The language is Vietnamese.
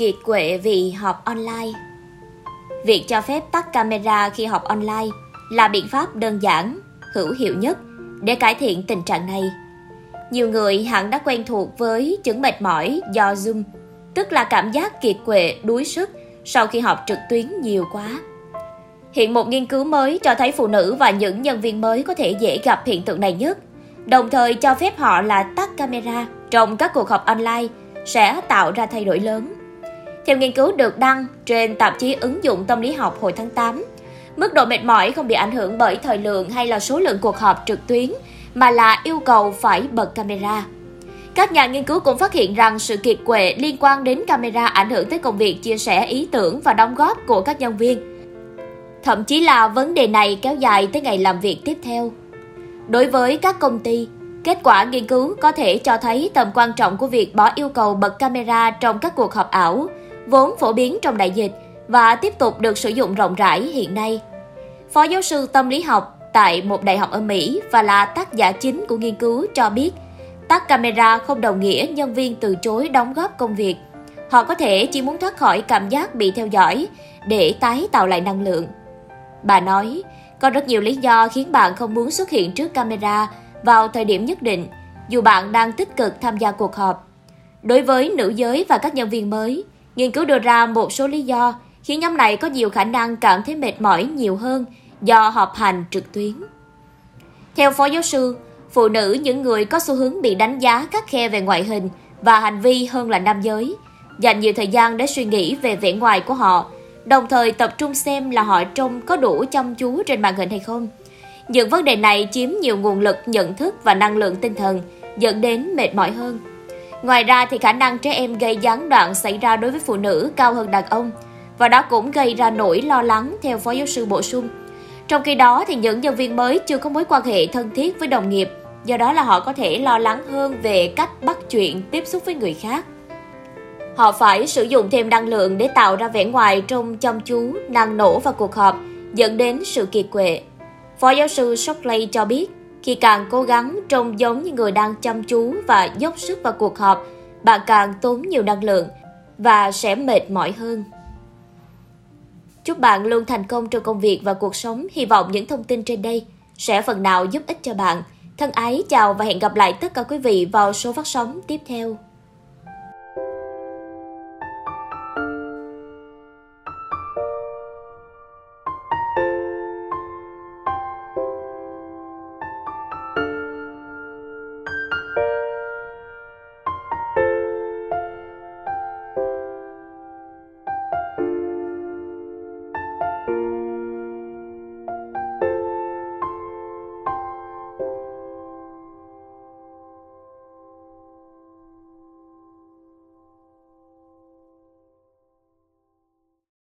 kiệt quệ vì họp online Việc cho phép tắt camera khi họp online là biện pháp đơn giản, hữu hiệu nhất để cải thiện tình trạng này. Nhiều người hẳn đã quen thuộc với chứng mệt mỏi do Zoom, tức là cảm giác kiệt quệ, đuối sức sau khi họp trực tuyến nhiều quá. Hiện một nghiên cứu mới cho thấy phụ nữ và những nhân viên mới có thể dễ gặp hiện tượng này nhất, đồng thời cho phép họ là tắt camera trong các cuộc họp online sẽ tạo ra thay đổi lớn. Theo nghiên cứu được đăng trên tạp chí ứng dụng tâm lý học hồi tháng 8, mức độ mệt mỏi không bị ảnh hưởng bởi thời lượng hay là số lượng cuộc họp trực tuyến, mà là yêu cầu phải bật camera. Các nhà nghiên cứu cũng phát hiện rằng sự kiệt quệ liên quan đến camera ảnh hưởng tới công việc chia sẻ ý tưởng và đóng góp của các nhân viên. Thậm chí là vấn đề này kéo dài tới ngày làm việc tiếp theo. Đối với các công ty, kết quả nghiên cứu có thể cho thấy tầm quan trọng của việc bỏ yêu cầu bật camera trong các cuộc họp ảo, vốn phổ biến trong đại dịch và tiếp tục được sử dụng rộng rãi hiện nay. Phó giáo sư tâm lý học tại một đại học ở Mỹ và là tác giả chính của nghiên cứu cho biết, tắt camera không đồng nghĩa nhân viên từ chối đóng góp công việc. Họ có thể chỉ muốn thoát khỏi cảm giác bị theo dõi để tái tạo lại năng lượng. Bà nói, có rất nhiều lý do khiến bạn không muốn xuất hiện trước camera vào thời điểm nhất định, dù bạn đang tích cực tham gia cuộc họp. Đối với nữ giới và các nhân viên mới, nghiên cứu đưa ra một số lý do khiến nhóm này có nhiều khả năng cảm thấy mệt mỏi nhiều hơn do họp hành trực tuyến. Theo phó giáo sư, phụ nữ những người có xu hướng bị đánh giá khắc khe về ngoại hình và hành vi hơn là nam giới, dành nhiều thời gian để suy nghĩ về vẻ ngoài của họ, đồng thời tập trung xem là họ trông có đủ chăm chú trên màn hình hay không. Những vấn đề này chiếm nhiều nguồn lực nhận thức và năng lượng tinh thần, dẫn đến mệt mỏi hơn. Ngoài ra thì khả năng trẻ em gây gián đoạn xảy ra đối với phụ nữ cao hơn đàn ông, và đó cũng gây ra nỗi lo lắng theo phó giáo sư bổ sung. Trong khi đó thì những nhân viên mới chưa có mối quan hệ thân thiết với đồng nghiệp, do đó là họ có thể lo lắng hơn về cách bắt chuyện tiếp xúc với người khác. Họ phải sử dụng thêm năng lượng để tạo ra vẻ ngoài trông chăm chú, năng nổ và cuộc họp, dẫn đến sự kiệt quệ. Phó giáo sư Shockley cho biết, khi càng cố gắng trông giống như người đang chăm chú và dốc sức vào cuộc họp, bạn càng tốn nhiều năng lượng và sẽ mệt mỏi hơn. Chúc bạn luôn thành công trong công việc và cuộc sống. Hy vọng những thông tin trên đây sẽ phần nào giúp ích cho bạn. Thân ái chào và hẹn gặp lại tất cả quý vị vào số phát sóng tiếp theo.